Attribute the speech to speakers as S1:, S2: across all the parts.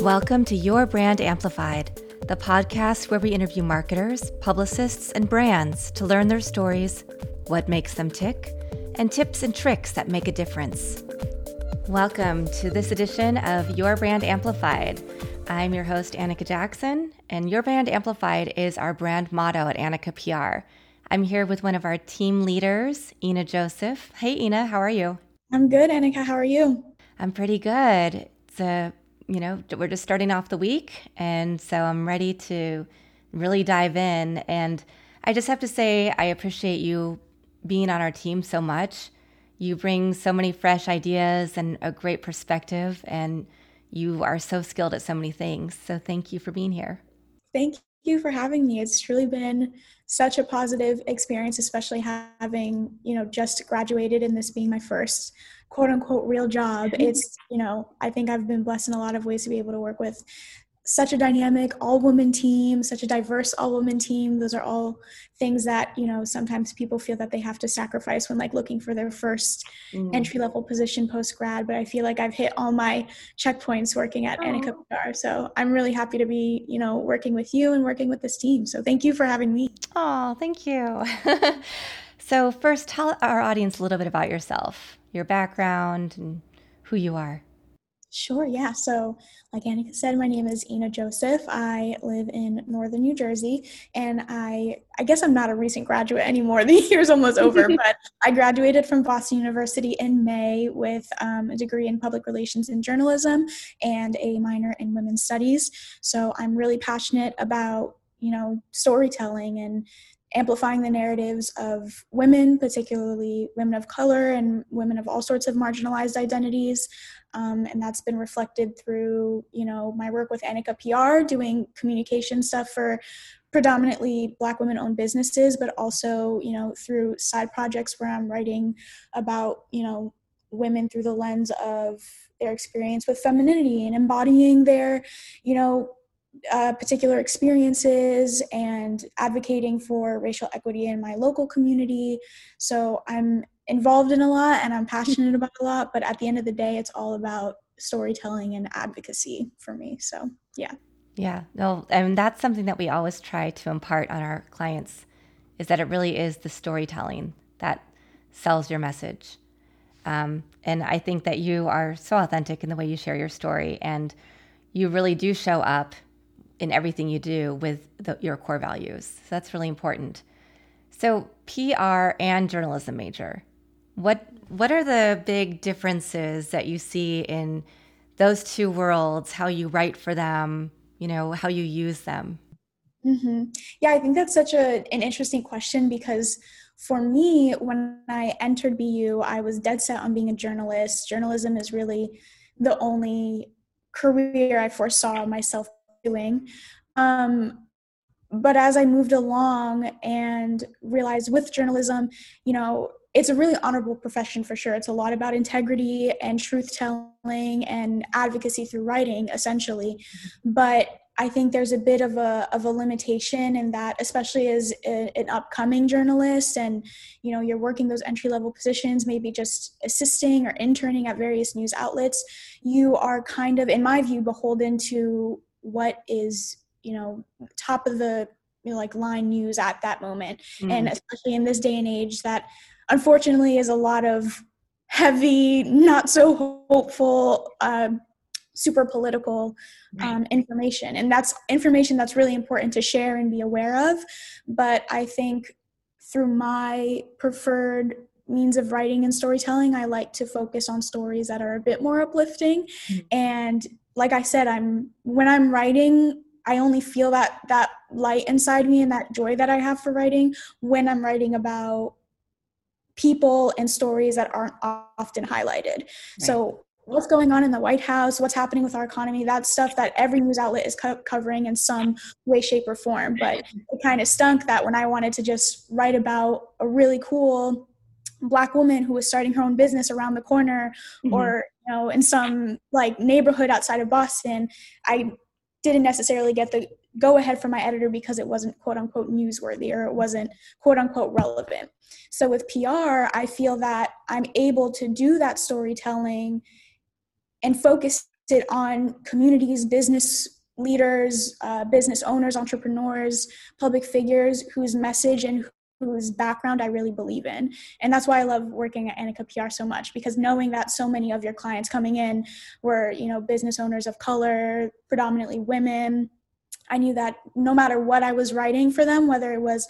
S1: Welcome to Your Brand Amplified, the podcast where we interview marketers, publicists, and brands to learn their stories, what makes them tick, and tips and tricks that make a difference. Welcome to this edition of Your Brand Amplified. I'm your host, Annika Jackson, and Your Brand Amplified is our brand motto at Annika PR. I'm here with one of our team leaders, Ina Joseph. Hey, Ina, how are you?
S2: I'm good, Annika. How are you?
S1: I'm pretty good. It's a, you know, we're just starting off the week, and so I'm ready to really dive in. And I just have to say, I appreciate you being on our team so much. You bring so many fresh ideas and a great perspective, and you are so skilled at so many things. So thank you for being here.
S2: Thank you for having me. It's truly been such a positive experience, especially having, you know, just graduated and this being my first quote unquote real job. Mm-hmm. It's, you know, I think I've been blessed in a lot of ways to be able to work with such a dynamic all woman team, such a diverse all woman team. Those are all things that, you know, sometimes people feel that they have to sacrifice when like looking for their first mm. entry level position post grad. But I feel like I've hit all my checkpoints working at oh. Annika PR. So I'm really happy to be, you know, working with you and working with this team. So thank you for having me.
S1: Oh, thank you. so first tell our audience a little bit about yourself, your background and who you are.
S2: Sure, yeah. So, like Annika said, my name is Ina Joseph. I live in northern New Jersey, and I I guess I'm not a recent graduate anymore. The year's almost over, but I graduated from Boston University in May with um, a degree in public relations and journalism and a minor in women's studies. So I'm really passionate about you know storytelling and amplifying the narratives of women, particularly women of color and women of all sorts of marginalized identities. Um, and that's been reflected through, you know, my work with Annika PR, doing communication stuff for predominantly Black women-owned businesses, but also, you know, through side projects where I'm writing about, you know, women through the lens of their experience with femininity and embodying their, you know, uh, particular experiences and advocating for racial equity in my local community. So I'm involved in a lot and I'm passionate about a lot, but at the end of the day, it's all about storytelling and advocacy for me. So, yeah.
S1: Yeah, no, and that's something that we always try to impart on our clients is that it really is the storytelling that sells your message. Um, and I think that you are so authentic in the way you share your story, and you really do show up in everything you do with the, your core values. So that's really important. So PR and journalism major. What what are the big differences that you see in those two worlds? How you write for them, you know, how you use them.
S2: Mm-hmm. Yeah, I think that's such a an interesting question because for me, when I entered BU, I was dead set on being a journalist. Journalism is really the only career I foresaw myself doing. Um, but as I moved along and realized with journalism, you know, it's a really honorable profession for sure. It's a lot about integrity and truth telling and advocacy through writing, essentially. Mm-hmm. But I think there's a bit of a of a limitation in that, especially as a, an upcoming journalist, and you know you're working those entry level positions, maybe just assisting or interning at various news outlets. You are kind of, in my view, beholden to what is you know top of the you know, like line news at that moment. Mm. and especially in this day and age that unfortunately is a lot of heavy not so hopeful uh, super political um, information. And that's information that's really important to share and be aware of. But i think through my preferred means of writing and storytelling i like to focus on stories that are a bit more uplifting mm-hmm. and like i said i'm when i'm writing i only feel that that light inside me and that joy that i have for writing when i'm writing about people and stories that aren't often highlighted right. so what's going on in the white house what's happening with our economy that stuff that every news outlet is co- covering in some way shape or form but it kind of stunk that when i wanted to just write about a really cool black woman who was starting her own business around the corner mm-hmm. or you know in some like neighborhood outside of boston i didn't necessarily get the go ahead from my editor because it wasn't quote unquote newsworthy or it wasn't quote unquote relevant so with pr i feel that i'm able to do that storytelling and focus it on communities, business leaders, uh, business owners, entrepreneurs, public figures whose message and whose background I really believe in. And that's why I love working at Annika PR so much because knowing that so many of your clients coming in were, you know, business owners of color, predominantly women. I knew that no matter what I was writing for them, whether it was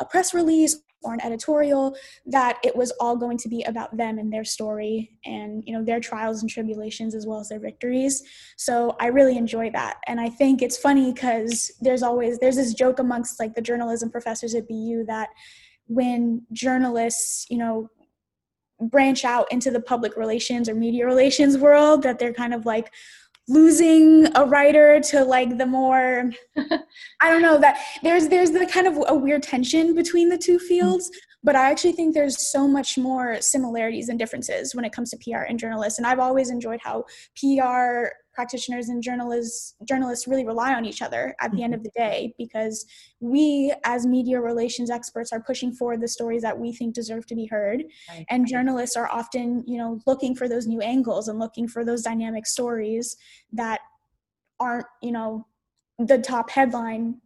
S2: a press release or an editorial that it was all going to be about them and their story and you know their trials and tribulations as well as their victories. So i really enjoy that. And i think it's funny because there's always there's this joke amongst like the journalism professors at bu that when journalists you know branch out into the public relations or media relations world that they're kind of like losing a writer to like the more i don't know that there's there's the kind of a weird tension between the two fields but i actually think there's so much more similarities and differences when it comes to pr and journalists and i've always enjoyed how pr practitioners and journalists journalists really rely on each other at the mm-hmm. end of the day because we as media relations experts are pushing forward the stories that we think deserve to be heard right. and journalists are often you know looking for those new angles and looking for those dynamic stories that aren't you know the top headline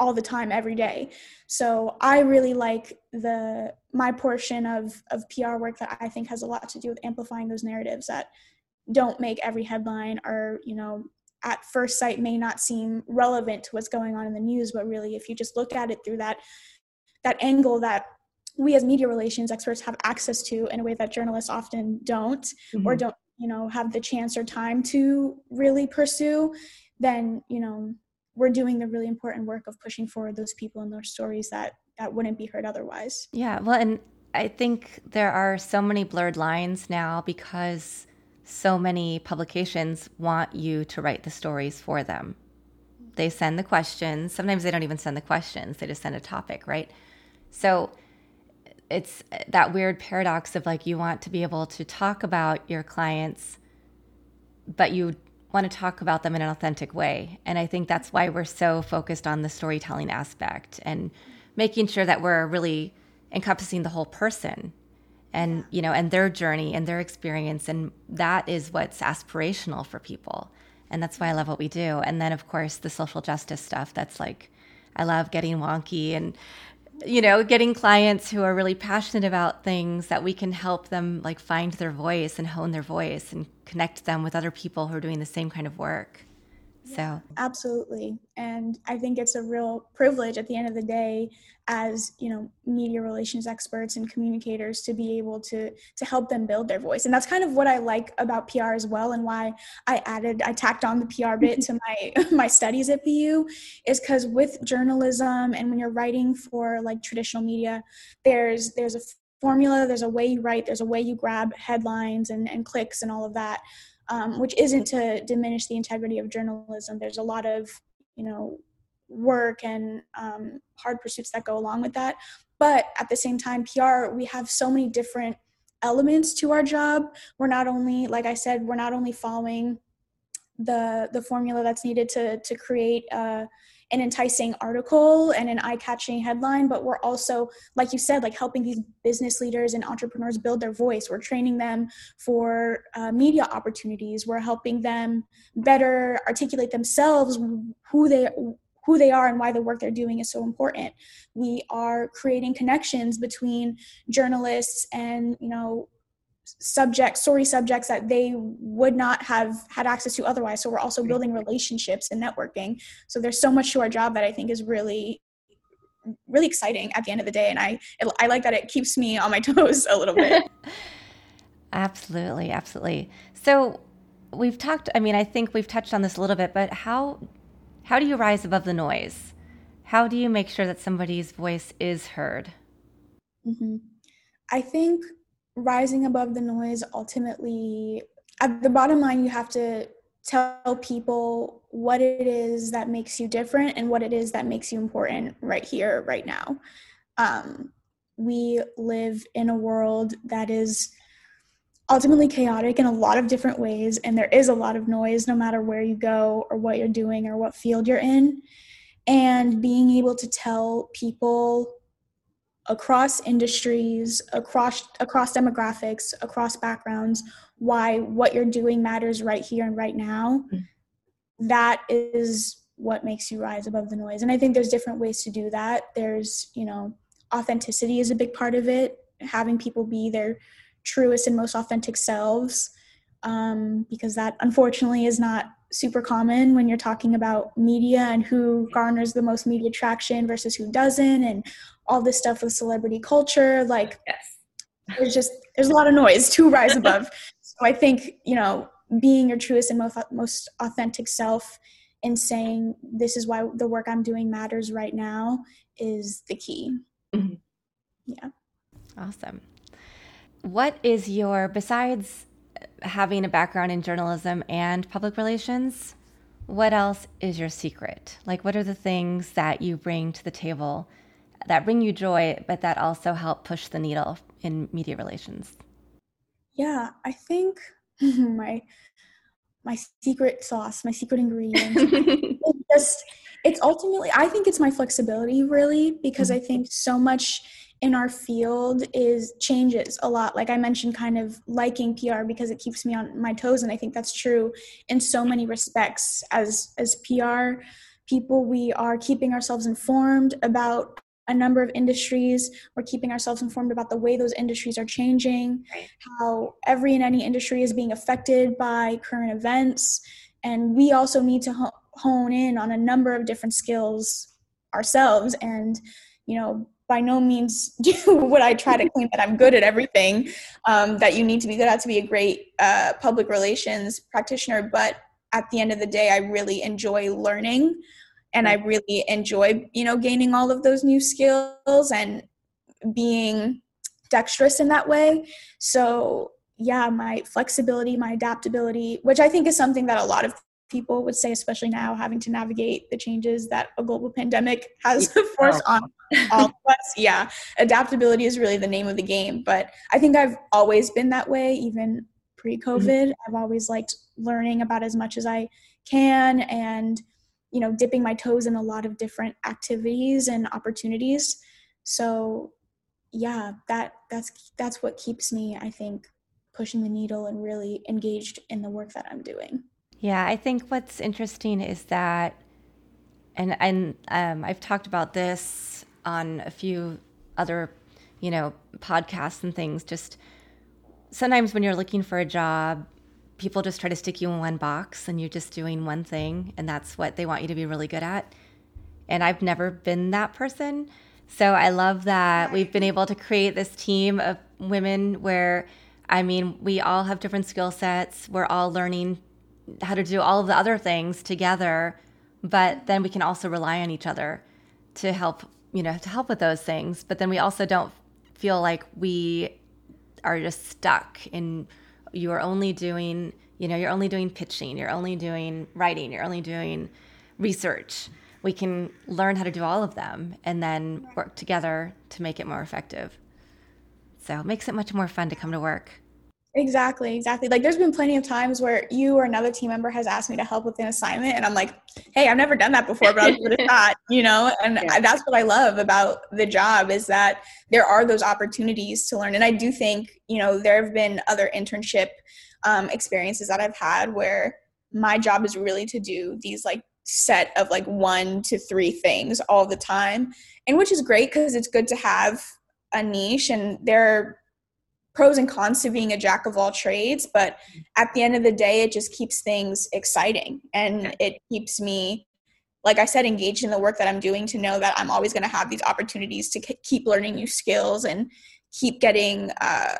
S2: all the time every day so i really like the my portion of of pr work that i think has a lot to do with amplifying those narratives that don't make every headline or you know at first sight may not seem relevant to what's going on in the news but really if you just look at it through that that angle that we as media relations experts have access to in a way that journalists often don't mm-hmm. or don't you know have the chance or time to really pursue then you know we're doing the really important work of pushing forward those people and those stories that that wouldn't be heard otherwise
S1: yeah well and i think there are so many blurred lines now because so many publications want you to write the stories for them. They send the questions. Sometimes they don't even send the questions, they just send a topic, right? So it's that weird paradox of like you want to be able to talk about your clients, but you want to talk about them in an authentic way. And I think that's why we're so focused on the storytelling aspect and making sure that we're really encompassing the whole person and you know and their journey and their experience. And that is what's aspirational for people. And that's why i love what we do. And then of course the social justice stuff that's like i love getting wonky and you know getting clients who are really passionate about things that we can help them like find their voice and hone their voice and connect them with other people who are doing the same kind of work so
S2: absolutely. And i think it's a real privilege at the end of the day as you know media relations experts and communicators to be able to to help them build their voice. And that's kind of what i like about pr as well and why i added i tacked on the pr bit to my my studies at bu is because with journalism and when you're writing for like traditional media there's there's a formula there's a way you write there's a way you grab headlines and, and clicks and all of that um, which isn't to diminish the integrity of journalism. There's a lot of, you know, work and um, hard pursuits that go along with that. But at the same time, PR, we have so many different elements to our job. We're not only, like I said, we're not only following the the formula that's needed to to create uh, an enticing article and an eye-catching headline but we're also like you said like helping these business leaders and entrepreneurs build their voice. We're training them for uh, media opportunities. We're helping them better articulate themselves who they who they are and why the work they're doing is so important. We are creating connections between journalists and you know subjects story subjects that they would not have had access to otherwise. So we're also building relationships and networking. So there's so much to our job that i think is really really exciting at the end of the day. And i i like that it keeps me on my toes a little bit.
S1: Absolutely absolutely. So we've talked i mean i think we've touched on this a little bit but how how do you rise above the noise? How do you make sure that somebody's voice is heard?
S2: Mm-hmm. i think rising above the noise ultimately at the bottom line you have to tell people what it is that makes you different and what it is that makes you important right here right now. Um, we live in a world that is ultimately chaotic in a lot of different ways and there is a lot of noise no matter where you go or what you're doing or what field you're in. And being able to tell people across industries, across across demographics, across backgrounds, why what you're doing matters right here and right now, mm-hmm. that is what makes you rise above the noise. And I think there's different ways to do that. There's, you know, authenticity is a big part of it, having people be their truest and most authentic selves, um, because that unfortunately is not super common when you're talking about media and who garners the most media traction versus who doesn't, and all this stuff with celebrity culture. Like, yes. there's just there's a lot of noise to rise above. so I think you know being your truest and most most authentic self and saying this is why the work I'm doing matters right now is the key. Mm-hmm. Yeah.
S1: Awesome. What is your, besides having a background in journalism and public relations, what else is your secret? Like, what are the things that you bring to the table that bring you joy, but that also help push the needle in media relations?
S2: Yeah, I think my my secret sauce, my secret ingredient. it's just it's ultimately I think it's my flexibility really because. I think so much in our field is changes a lot like i mentioned kind of liking pr because it keeps me on my toes and i think that's true in so many respects as as pr people we are keeping ourselves informed about a number of industries. We're keeping ourselves informed about the way those industries are changing, how every and any industry is being affected by current events. And we also need to hone in on a number of different skills ourselves. And, you know, by no means would I try to claim that I'm good at everything um, that you need to be good at to be a great uh, public relations practitioner. But at the end of the day, I really enjoy learning and i really enjoy you know gaining all of those new skills and being dexterous in that way. So yeah my flexibility my adaptability which i think is something that a lot of people would say especially now having to navigate the changes that a global pandemic has forced on all of us. Yeah adaptability is really the name of the game but i think i've always been that way even pre-covid. Mm-hmm. i've always liked learning about as much as i can and you know dipping my toes in a lot of different activities and opportunities. So yeah that that's that's what keeps me i think pushing the needle and really engaged in the work that i'm doing.
S1: Yeah i think what's interesting is that and and um, i've talked about this on a few other you know podcasts and things just sometimes when you're looking for a job people just try to stick you in one box and you're just doing one thing and that's what they want you to be really good at. And I've never been that person. So I love that we've been able to create this team of women where, I mean, we all have different skill sets. We're all learning how to do all of the other things together, but then we can also rely on each other to help, you know, to help with those things. But then we also don't feel like we are just stuck in you are only doing, you know, you're only doing pitching, you're only doing writing, you're only doing research. We can learn how to do all of them and then work together to make it more effective. So it makes it much more fun to come to work.
S2: Exactly, exactly. Like there's been plenty of times where you or another team member has asked me to help with an assignment and I'm like, "Hey, I've never done that before, but I'll give it a shot," you know? And yeah. that's what I love about the job is that there are those opportunities to learn. And I do think, you know, there have been other internship um, experiences that I've had where my job is really to do these like set of like one to three things all the time. And which is great because it's good to have a niche and there pros and cons to being a jack of all trades, but at the end of the day, it just keeps things exciting. And it keeps me, like I said, engaged in the work that I'm doing to know that I'm always going to have these opportunities to keep learning new skills and keep getting uh,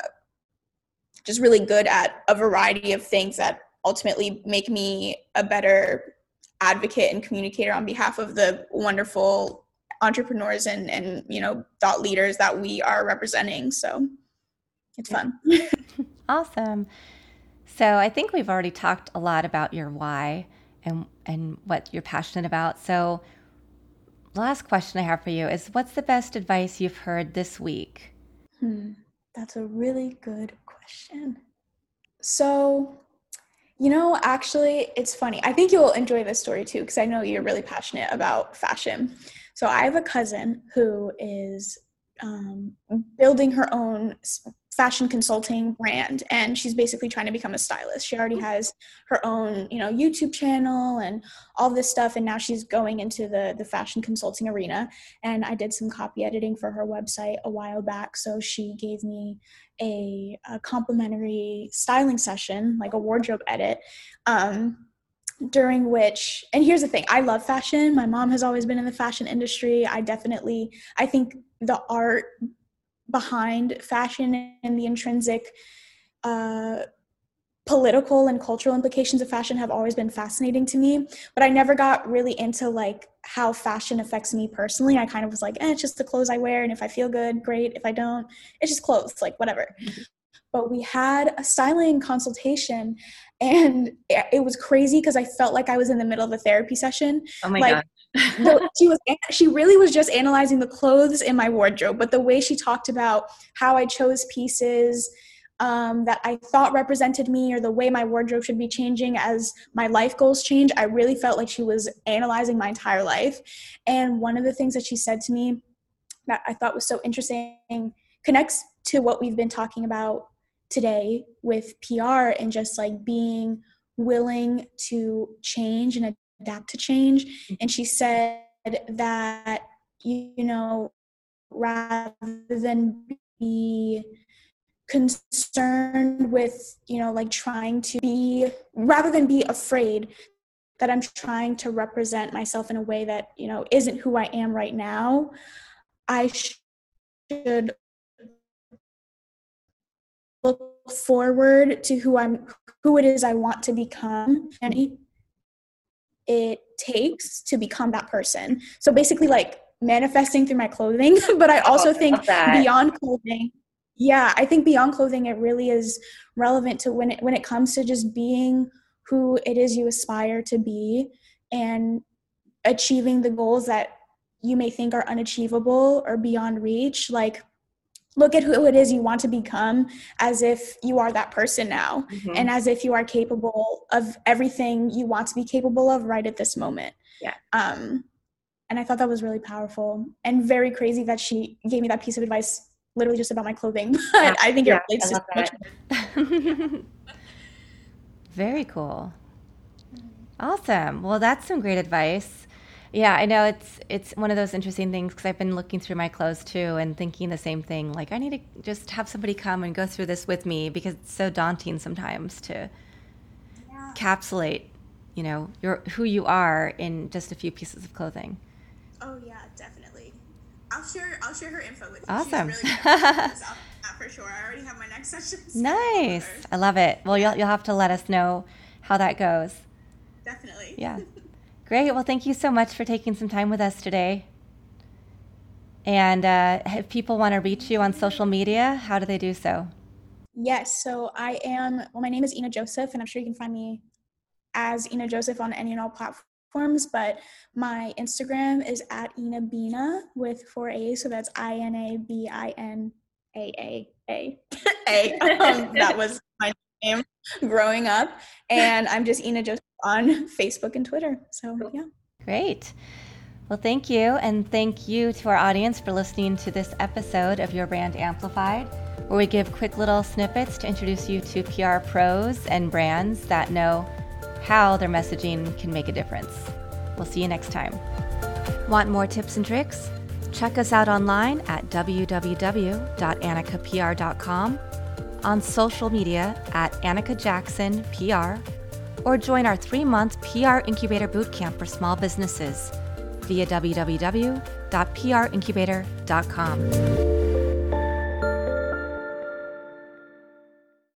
S2: just really good at a variety of things that ultimately make me a better advocate and communicator on behalf of the wonderful entrepreneurs and and you know thought leaders that we are representing. So it's fun.
S1: awesome. So I think we've already talked a lot about your why and and what you're passionate about. So last question I have for you is what's the best advice you've heard this week?
S2: Hmm, that's a really good question. So, you know, actually, it's funny. I think you'll enjoy this story too, because I know you're really passionate about fashion. So, I have a cousin who is um, building her own fashion consulting brand and she's basically trying to become a stylist. She already has her own you know youtube channel and all this stuff and now she's going into the the fashion consulting arena. And i did some copy editing for her website a while back so she gave me a, a complimentary styling session like a wardrobe edit um, during which and here's the thing i love fashion. My mom has always been in the fashion industry. I definitely i think the art behind fashion and the intrinsic uh, political and cultural implications of fashion have always been fascinating to me. But i never got really into like how fashion affects me personally. I kind of was like eh, it's just the clothes i wear and if i feel good great. If i don't it's just clothes like whatever. Mm-hmm. But we had a styling consultation and it was crazy because i felt like i was in the middle of a therapy session.
S1: Oh my
S2: like,
S1: god
S2: she was she really was just analyzing the clothes in my wardrobe but the way she talked about how i chose pieces um, that i thought represented me or the way my wardrobe should be changing as my life goals change i really felt like she was analyzing my entire life. And one of the things that she said to me that i thought was so interesting connects to what we've been talking about today with pr and just like being willing to change and adapt to change. Mm-hmm. And she said that, you know, rather than be concerned with, you know, like trying to be, rather than be afraid that I'm trying to represent myself in a way that, you know, isn't who I am right now, I should look forward to who I'm who it is I want to become and it takes to become that person. So basically, like manifesting through my clothing, but I also oh, think beyond clothing. Yeah, I think beyond clothing, it really is relevant to when it when it comes to just being who it is you aspire to be and achieving the goals that you may think are unachievable or beyond reach. Like look at who it is you want to become as if you are that person now mm-hmm. and as if you are capable of everything you want to be capable of right at this moment.
S1: Yeah.
S2: Um and i thought that was really powerful and very crazy that she gave me that piece of advice literally just about my clothing but yeah. i think it yeah, relates to
S1: much very cool. Awesome. Well that's some great advice yeah, I know it's it's one of those interesting things because I've been looking through my clothes too and thinking the same thing. Like I need to just have somebody come and go through this with me because it's so daunting sometimes to yeah. capsulate, you know, your who you are in just a few pieces of clothing.
S2: Oh yeah, definitely. I'll share I'll share her info with you.
S1: Awesome.
S2: Really for sure. I already have my next session.
S1: Nice. I love it. Well, you'll you'll have to let us know how that goes.
S2: Definitely.
S1: Yeah. Great. Well, thank you so much for taking some time with us today. And uh, if people want to reach you on social media, how do they do so?
S2: Yes. So I am, well, my name is Ina Joseph, and I'm sure you can find me as Ina Joseph on any and all platforms. But my Instagram is at Ina Bina with four A's. So that's I N A B I N A A A A. Um, that was my name growing up. And I'm just Ina Joseph on Facebook and Twitter. So, yeah.
S1: Great. Well, thank you. And thank you to our audience for listening to this episode of Your Brand Amplified, where we give quick little snippets to introduce you to PR pros and brands that know how their messaging can make a difference. We'll see you next time. Want more tips and tricks? Check us out online at www.annikapr.com, on social media at Annika Jackson PR or join our three month PR Incubator Bootcamp for small businesses via www.princubator.com.